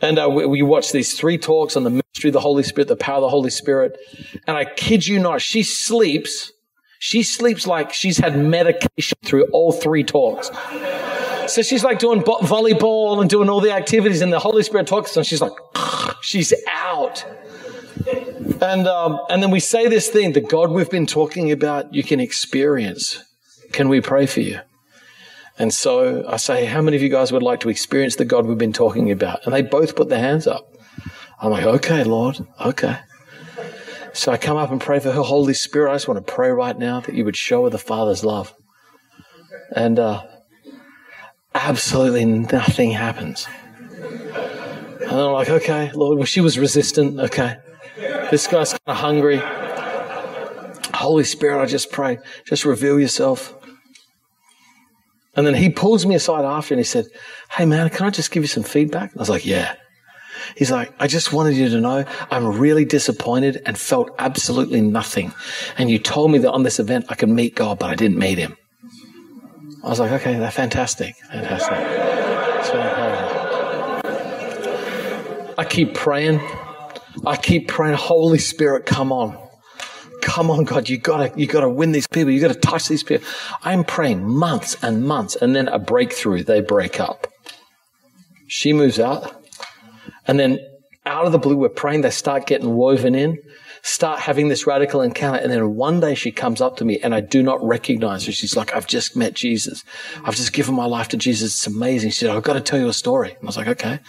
And uh, we, we watched these three talks on the ministry of the Holy Spirit, the power of the Holy Spirit. And I kid you not, she sleeps. She sleeps like she's had medication through all three talks. So she's like doing bo- volleyball and doing all the activities, and the Holy Spirit talks, and she's like, she's out. And um, and then we say this thing: the God we've been talking about, you can experience. Can we pray for you? And so I say, how many of you guys would like to experience the God we've been talking about? And they both put their hands up. I'm like, okay, Lord, okay. So I come up and pray for her Holy Spirit. I just want to pray right now that you would show her the Father's love. And uh, absolutely nothing happens. And I'm like, okay, Lord, well, she was resistant. Okay. This guy's kind of hungry. Holy Spirit, I just pray, just reveal yourself. And then he pulls me aside after and he said, Hey man, can I just give you some feedback? I was like, Yeah. He's like, I just wanted you to know I'm really disappointed and felt absolutely nothing. And you told me that on this event I could meet God, but I didn't meet him. I was like, okay, that's fantastic. Fantastic. I keep praying. I keep praying, Holy Spirit, come on. Come on, God, you gotta, you gotta win these people. You gotta touch these people. I'm praying months and months, and then a breakthrough, they break up. She moves out. And then out of the blue, we're praying, they start getting woven in, start having this radical encounter. And then one day she comes up to me and I do not recognize her. She's like, I've just met Jesus. I've just given my life to Jesus. It's amazing. She said, I've got to tell you a story. And I was like, okay.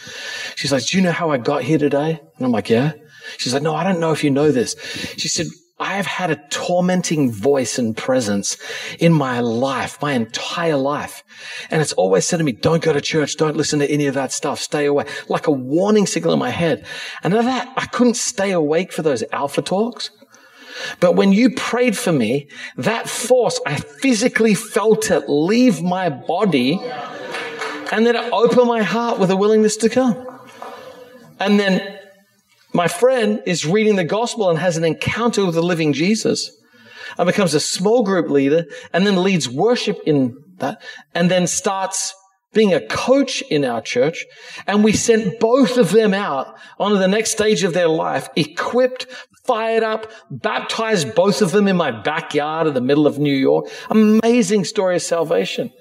She's like, do you know how I got here today? And I'm like, yeah. She's like, no, I don't know if you know this. She said, I have had a tormenting voice and presence in my life, my entire life. And it's always said to me, don't go to church. Don't listen to any of that stuff. Stay away. Like a warning signal in my head. And of that, I couldn't stay awake for those alpha talks. But when you prayed for me, that force, I physically felt it leave my body and then it opened my heart with a willingness to come. And then my friend is reading the gospel and has an encounter with the living Jesus and becomes a small group leader and then leads worship in that and then starts being a coach in our church. And we sent both of them out onto the next stage of their life, equipped, fired up, baptized both of them in my backyard in the middle of New York. Amazing story of salvation.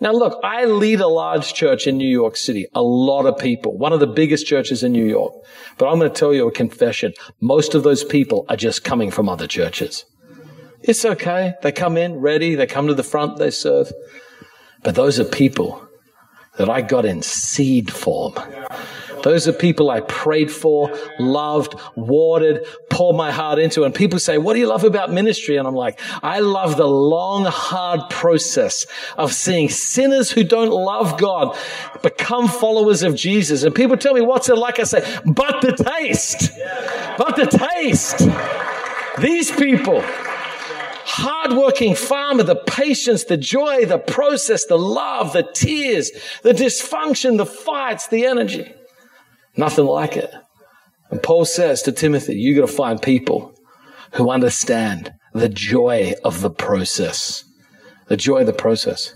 Now, look, I lead a large church in New York City, a lot of people, one of the biggest churches in New York. But I'm going to tell you a confession. Most of those people are just coming from other churches. It's okay. They come in ready, they come to the front, they serve. But those are people that I got in seed form. Those are people I prayed for, loved, watered, poured my heart into. And people say, what do you love about ministry? And I'm like, I love the long, hard process of seeing sinners who don't love God become followers of Jesus. And people tell me, what's it like? I say, but the taste, but the taste. These people, hardworking farmer, the patience, the joy, the process, the love, the tears, the dysfunction, the fights, the energy. Nothing like it. And Paul says to Timothy, you got to find people who understand the joy of the process. The joy of the process.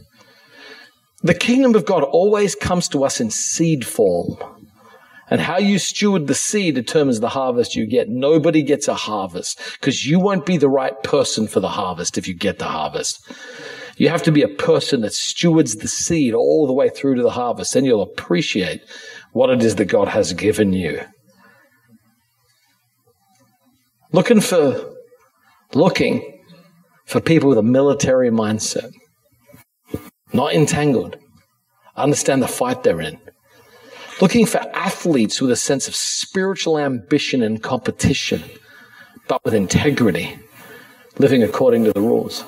The kingdom of God always comes to us in seed form. And how you steward the seed determines the harvest you get. Nobody gets a harvest because you won't be the right person for the harvest if you get the harvest. You have to be a person that stewards the seed all the way through to the harvest. Then you'll appreciate what it is that God has given you. Looking for, looking for people with a military mindset, not entangled, understand the fight they're in. Looking for athletes with a sense of spiritual ambition and competition, but with integrity, living according to the rules.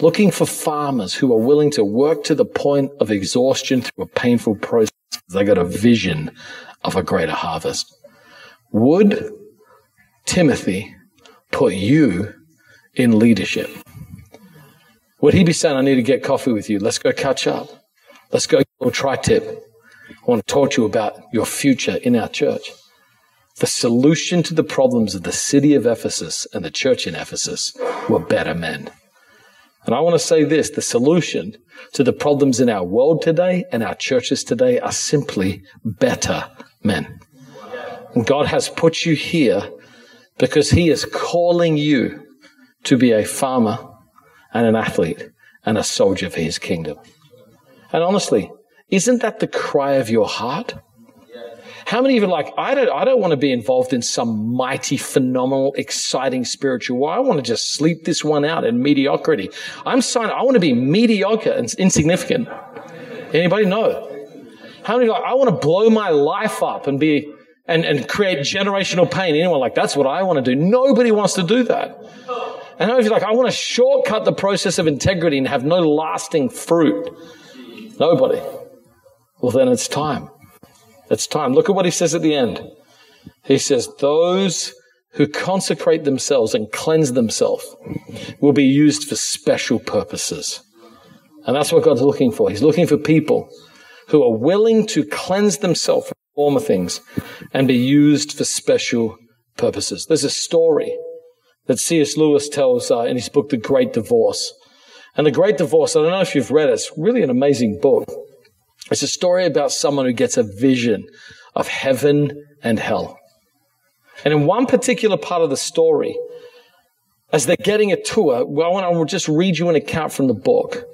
Looking for farmers who are willing to work to the point of exhaustion through a painful process. They got a vision of a greater harvest. Would Timothy put you in leadership? Would he be saying, I need to get coffee with you? Let's go catch up. Let's go tri tip. I want to talk to you about your future in our church. The solution to the problems of the city of Ephesus and the church in Ephesus were better men. And I want to say this the solution to the problems in our world today and our churches today are simply better men. And God has put you here because He is calling you to be a farmer and an athlete and a soldier for His kingdom. And honestly, isn't that the cry of your heart? How many you like, I don't, I don't want to be involved in some mighty, phenomenal, exciting spiritual war. I want to just sleep this one out in mediocrity. I'm signing, I want to be mediocre and insignificant. Anybody know? How many like, I want to blow my life up and be, and, and create generational pain? Anyone like, that's what I want to do. Nobody wants to do that. And how many of you like, I want to shortcut the process of integrity and have no lasting fruit? Nobody. Well, then it's time. It's time. Look at what he says at the end. He says, Those who consecrate themselves and cleanse themselves will be used for special purposes. And that's what God's looking for. He's looking for people who are willing to cleanse themselves from former things and be used for special purposes. There's a story that C.S. Lewis tells uh, in his book, The Great Divorce. And The Great Divorce, I don't know if you've read it, it's really an amazing book. It's a story about someone who gets a vision of heaven and hell. And in one particular part of the story, as they're getting a tour, well, I to just read you an account from the book.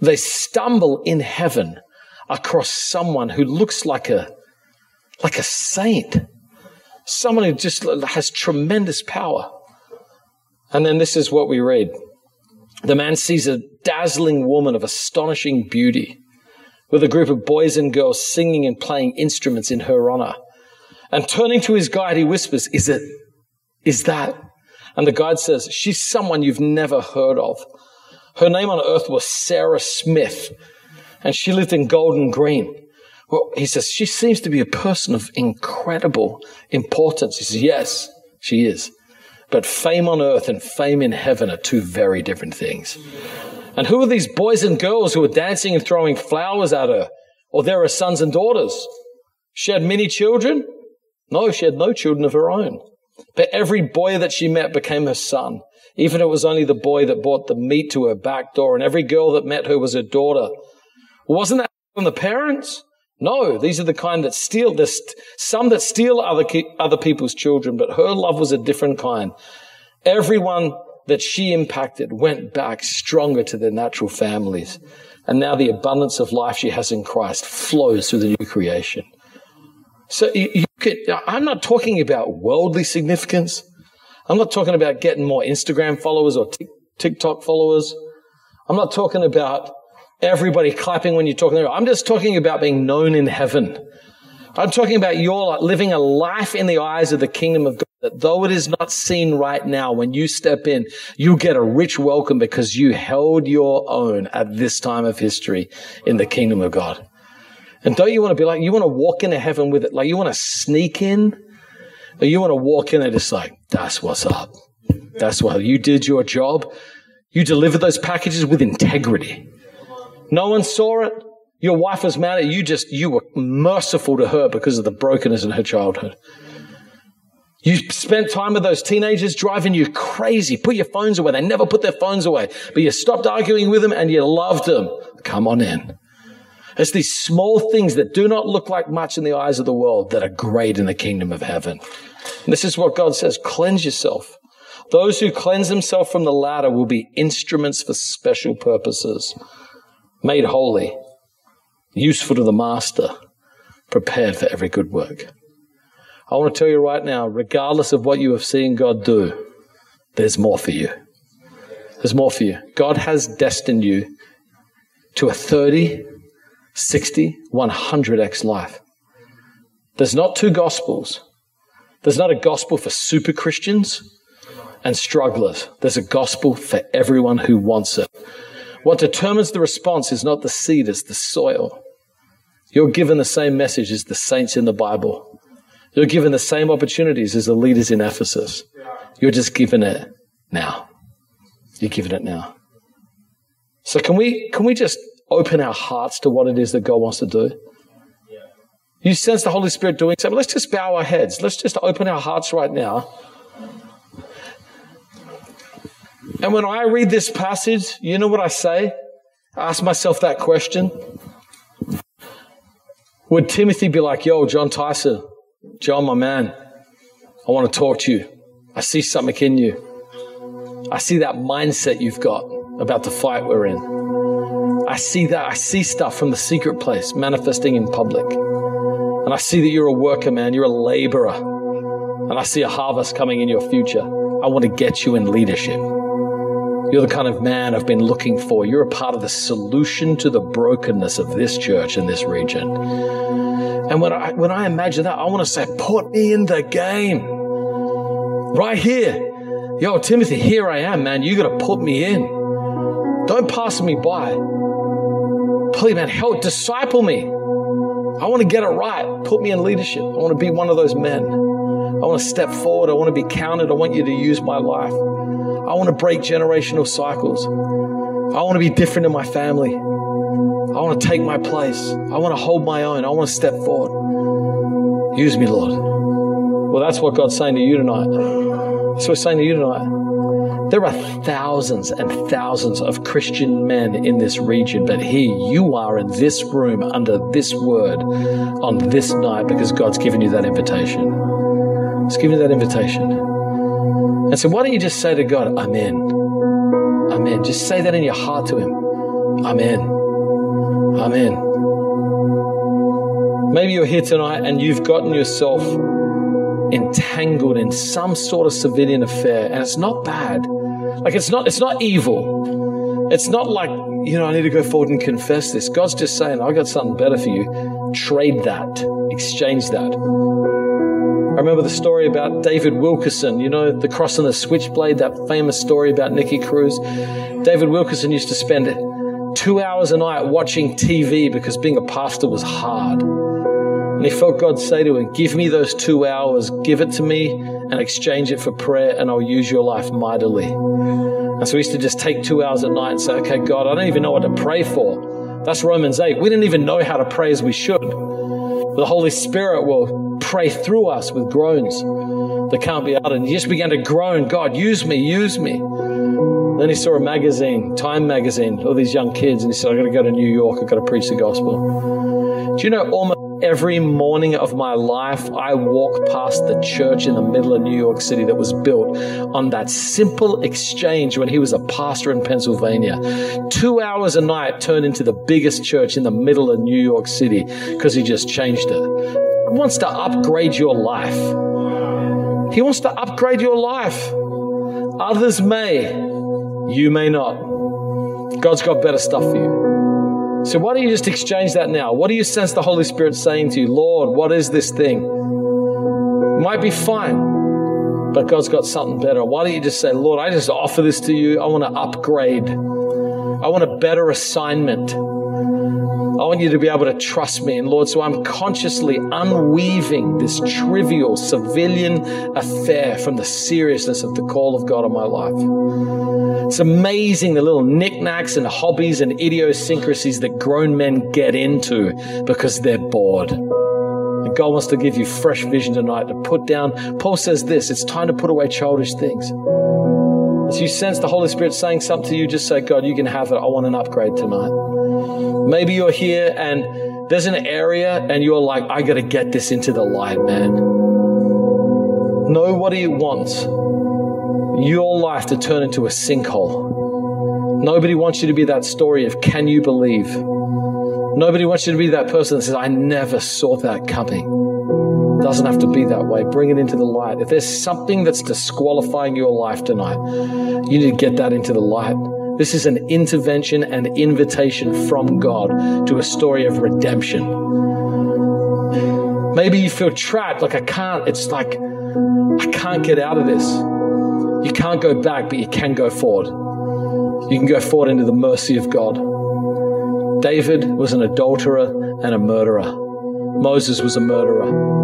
They stumble in heaven across someone who looks like a, like a saint. Someone who just has tremendous power. And then this is what we read. The man sees a dazzling woman of astonishing beauty with a group of boys and girls singing and playing instruments in her honor. And turning to his guide, he whispers, Is it, is that? And the guide says, She's someone you've never heard of. Her name on earth was Sarah Smith, and she lived in Golders Green. Well, he says, She seems to be a person of incredible importance. He says, Yes, she is. But fame on earth and fame in heaven are two very different things. And who are these boys and girls who are dancing and throwing flowers at her? Or there are sons and daughters. She had many children? No, she had no children of her own. But every boy that she met became her son. Even if it was only the boy that brought the meat to her back door, and every girl that met her was her daughter. Wasn't that from the parents? No, these are the kind that steal. There's some that steal other other people's children, but her love was a different kind. Everyone that she impacted went back stronger to their natural families. And now the abundance of life she has in Christ flows through the new creation. So you, you could, I'm not talking about worldly significance. I'm not talking about getting more Instagram followers or TikTok followers. I'm not talking about everybody clapping when you're talking. I'm just talking about being known in heaven. I'm talking about your living a life in the eyes of the kingdom of God that though it is not seen right now, when you step in, you get a rich welcome because you held your own at this time of history in the kingdom of God. And don't you want to be like, you want to walk into heaven with it, like you want to sneak in, or you want to walk in and just like, that's what's up. That's what you did your job. You delivered those packages with integrity. No one saw it. Your wife was mad at you. Just, you were merciful to her because of the brokenness in her childhood. You spent time with those teenagers driving you crazy. Put your phones away. They never put their phones away, but you stopped arguing with them and you loved them. Come on in. It's these small things that do not look like much in the eyes of the world that are great in the kingdom of heaven. And this is what God says. Cleanse yourself. Those who cleanse themselves from the latter will be instruments for special purposes, made holy, useful to the master, prepared for every good work. I want to tell you right now, regardless of what you have seen God do, there's more for you. There's more for you. God has destined you to a 30, 60, 100x life. There's not two gospels. There's not a gospel for super Christians and strugglers. There's a gospel for everyone who wants it. What determines the response is not the seed, it's the soil. You're given the same message as the saints in the Bible. You're given the same opportunities as the leaders in Ephesus. You're just given it now. You're given it now. So can we can we just open our hearts to what it is that God wants to do? You sense the Holy Spirit doing something. Let's just bow our heads. Let's just open our hearts right now. And when I read this passage, you know what I say? I ask myself that question. Would Timothy be like, yo, Jon Tyson, Jon, my man, I want to talk to you. I see something in you. I see that mindset you've got about the fight we're in. I see that. I see stuff from the secret place manifesting in public. And I see that you're a worker, man. You're a laborer. And I see a harvest coming in your future. I want to get you in leadership. You're the kind of man I've been looking for. You're a part of the solution to the brokenness of this church in this region. And when I, when I imagine that, I want to say, put me in the game. Right here. Yo, Timothy, here I am, man. You got to put me in. Don't pass me by. Please, man, help disciple me. I want to get it right. Put me in leadership. I want to be one of those men. I want to step forward. I want to be counted. I want you to use my life. I want to break generational cycles. I want to be different in my family. I want to take my place. I want to hold my own. I want to step forward. Use me, Lord. Well, that's what God's saying to you tonight. That's what He's saying to you tonight. There are thousands and thousands of Christian men in this region, but here you are in this room under this word on this night because God's given you that invitation. He's given you that invitation. And so, why don't you just say to God, Amen? Amen. Just say that in your heart to Him. Amen. Amen. Maybe you're here tonight and you've gotten yourself entangled in some sort of civilian affair, and it's not bad. Like it's not, it's not evil. It's not like, you know, I need to go forward and confess this. God's just saying, I got something better for you. Trade that, exchange that. Remember the story about David Wilkerson, you know, the cross and the switchblade, that famous story about Nicky Cruz. David Wilkerson used to spend two hours a night watching TV because being a pastor was hard. And he felt God say to him, Give me those two hours, give it to me, and exchange it for prayer, and I'll use your life mightily. And so he used to just take two hours at night and say, Okay, God, I don't even know what to pray for. That's Romans 8. We didn't even know how to pray as we should. The Holy Spirit will pray through us with groans that can't be uttered. And he just began to groan, God, use me, use me. Then he saw a magazine, Time magazine, all these young kids, and he said, I've got to go to New York, I've got to preach the gospel. Do you know almost every morning of my life, I walk past the church in the middle of New York City that was built on that simple exchange when he was a pastor in Pennsylvania. Two hours a night turned into the biggest church in the middle of New York City because he just changed it. Wants to upgrade your life. He wants to upgrade your life. Others may, you may not. God's got better stuff for you. So why don't you just exchange that now? What do you sense the Holy Spirit saying to you? Lord, what is this thing? Might be fine, but God's got something better. Why don't you just say, Lord, I just offer this to you. I want to upgrade. I want a better assignment. I want you to be able to trust me. And Lord, so I'm consciously unweaving this trivial civilian affair from the seriousness of the call of God on my life. It's amazing the little knickknacks and hobbies and idiosyncrasies that grown men get into because they're bored. And God wants to give you fresh vision tonight to put down. Paul says this it's time to put away childish things. As you sense the Holy Spirit saying something to you, just say, God, you can have it. I want an upgrade tonight. Maybe you're here and there's an area and you're like, I got to get this into the light, man. Nobody wants your life to turn into a sinkhole. Nobody wants you to be that story of can you believe? Nobody wants you to be that person that says, I never saw that coming. Doesn't have to be that way. Bring it into the light. If there's something that's disqualifying your life tonight, you need to get that into the light. This is an intervention and invitation from God to a story of redemption. Maybe you feel trapped, like I can't, it's like, I can't get out of this. You can't go back, but you can go forward. You can go forward into the mercy of God. David was an adulterer and a murderer. Moses was a murderer.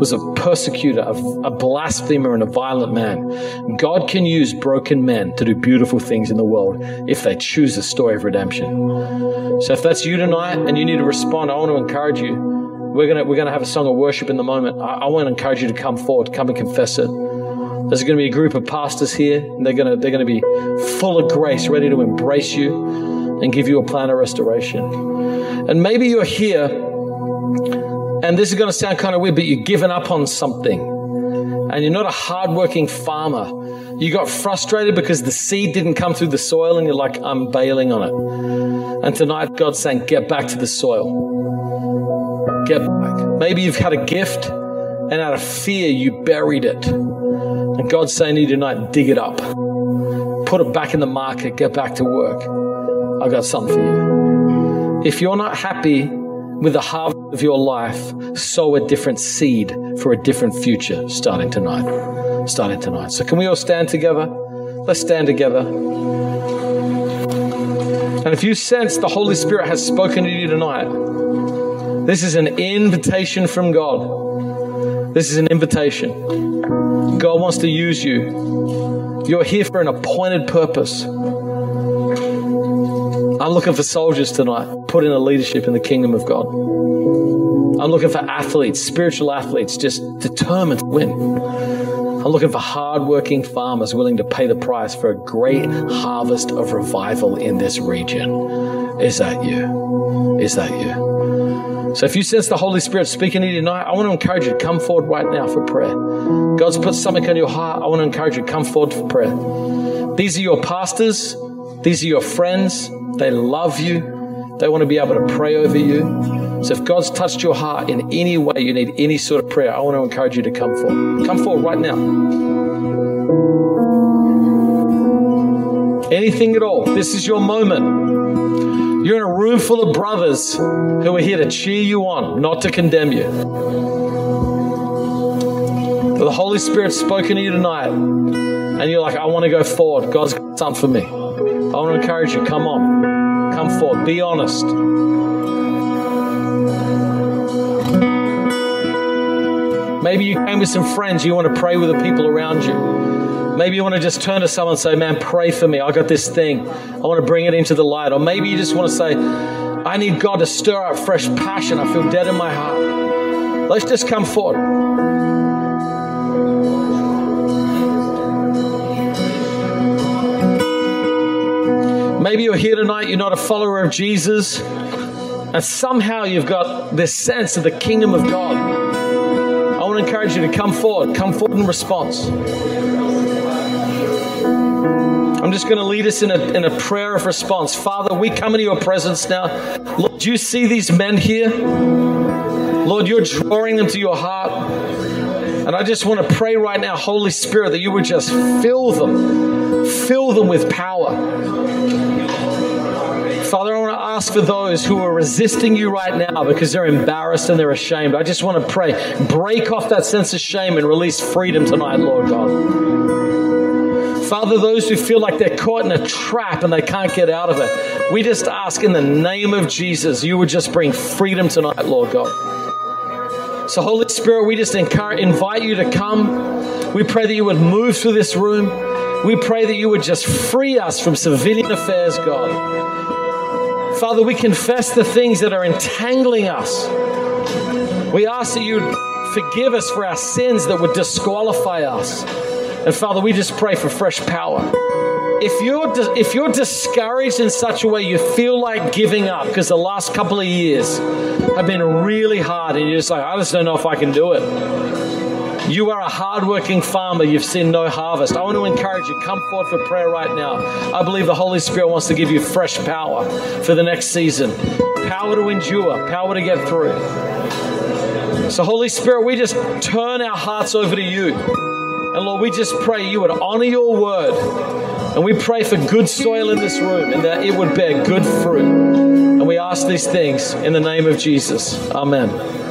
Was a persecutor, a, a blasphemer, and a violent man. God can use broken men to do beautiful things in the world if they choose a story of redemption. So if that's you tonight and you need to respond, I want to encourage you. We're gonna we're gonna have a song of worship in the moment. I, I want to encourage you to come forward, come and confess it. There's going to be a group of pastors here, and they're going to they're going to be full of grace, ready to embrace you and give you a plan of restoration. And maybe you're here, and this is going to sound kind of weird, but you've given up on something, and you're not a hardworking farmer. You got frustrated because the seed didn't come through the soil, and you're like, I'm bailing on it. And tonight, God's saying, get back to the soil. Get back. Maybe you've had a gift, and out of fear, you buried it. And God's saying to you tonight, dig it up. Put it back in the market, get back to work. I've got something for you. If you're not happy with the harvest of your life, sow a different seed for a different future starting tonight. Starting tonight. So, can we all stand together? Let's stand together. And if you sense the Holy Spirit has spoken to you tonight, this is an invitation from God. This is an invitation. God wants to use you. You're here for an appointed purpose. I'm looking for soldiers tonight, put in a leadership in the kingdom of God. I'm looking for athletes, spiritual athletes, just determined to win. I'm looking for hardworking farmers willing to pay the price for a great harvest of revival in this region. Is that you? Is that you? So if you sense the Holy Spirit speaking to you tonight, I want to encourage you to come forward right now for prayer. God's put something on your heart. I want to encourage you to come forward for prayer. These are your pastors. These are your friends. They love you. They want to be able to pray over you. So if God's touched your heart in any way, you need any sort of prayer, I want to encourage you to come forward. Come forward right now. Anything at all. This is your moment. You're in a room full of brothers who are here to cheer you on, not to condemn you. The Holy Spirit's spoken to you tonight, and you're like, I want to go forward. God's got something for me. I want to encourage you. Come on. Forward. Be honest. Maybe you came with some friends. You want to pray with the people around you. Maybe you want to just turn to someone and say, Man, pray for me. I got this thing. I want to bring it into the light. Or maybe you just want to say, I need God to stir up fresh passion. I feel dead in my heart. Let's just come forward. Maybe you're here tonight, you're not a follower of Jesus, and somehow you've got this sense of the kingdom of God. I want to encourage you to come forward, come forward in response. I'm just going to lead us in a, in a prayer of response. Father, we come into your presence now. Lord, do you see these men here? Lord, you're drawing them to your heart. And I just want to pray right now, Holy Spirit, that you would just fill them, fill them with power. Ask for those who are resisting you right now because they're embarrassed and they're ashamed. I just want to pray, break off that sense of shame and release freedom tonight, Lord God. Father, those who feel like they're caught in a trap and they can't get out of it, we just ask in the name of Jesus, you would just bring freedom tonight, Lord God. So, Holy Spirit, we just encourage, invite you to come. We pray that you would move through this room. We pray that you would just free us from civilian affairs, God. Father, we confess the things that are entangling us. We ask that you forgive us for our sins that would disqualify us. And Father, we just pray for fresh power. If you're, if you're discouraged in such a way you feel like giving up because the last couple of years have been really hard and you're just like, I just don't know if I can do it. You are a hardworking farmer. You've seen no harvest. I want to encourage you. Come forward for prayer right now. I believe the Holy Spirit wants to give you fresh power for the next season. Power to endure, power to get through. So, Holy Spirit, we just turn our hearts over to you. And Lord, we just pray you would honor your word. And we pray for good soil in this room and that it would bear good fruit. And we ask these things in the name of Jesus. Amen.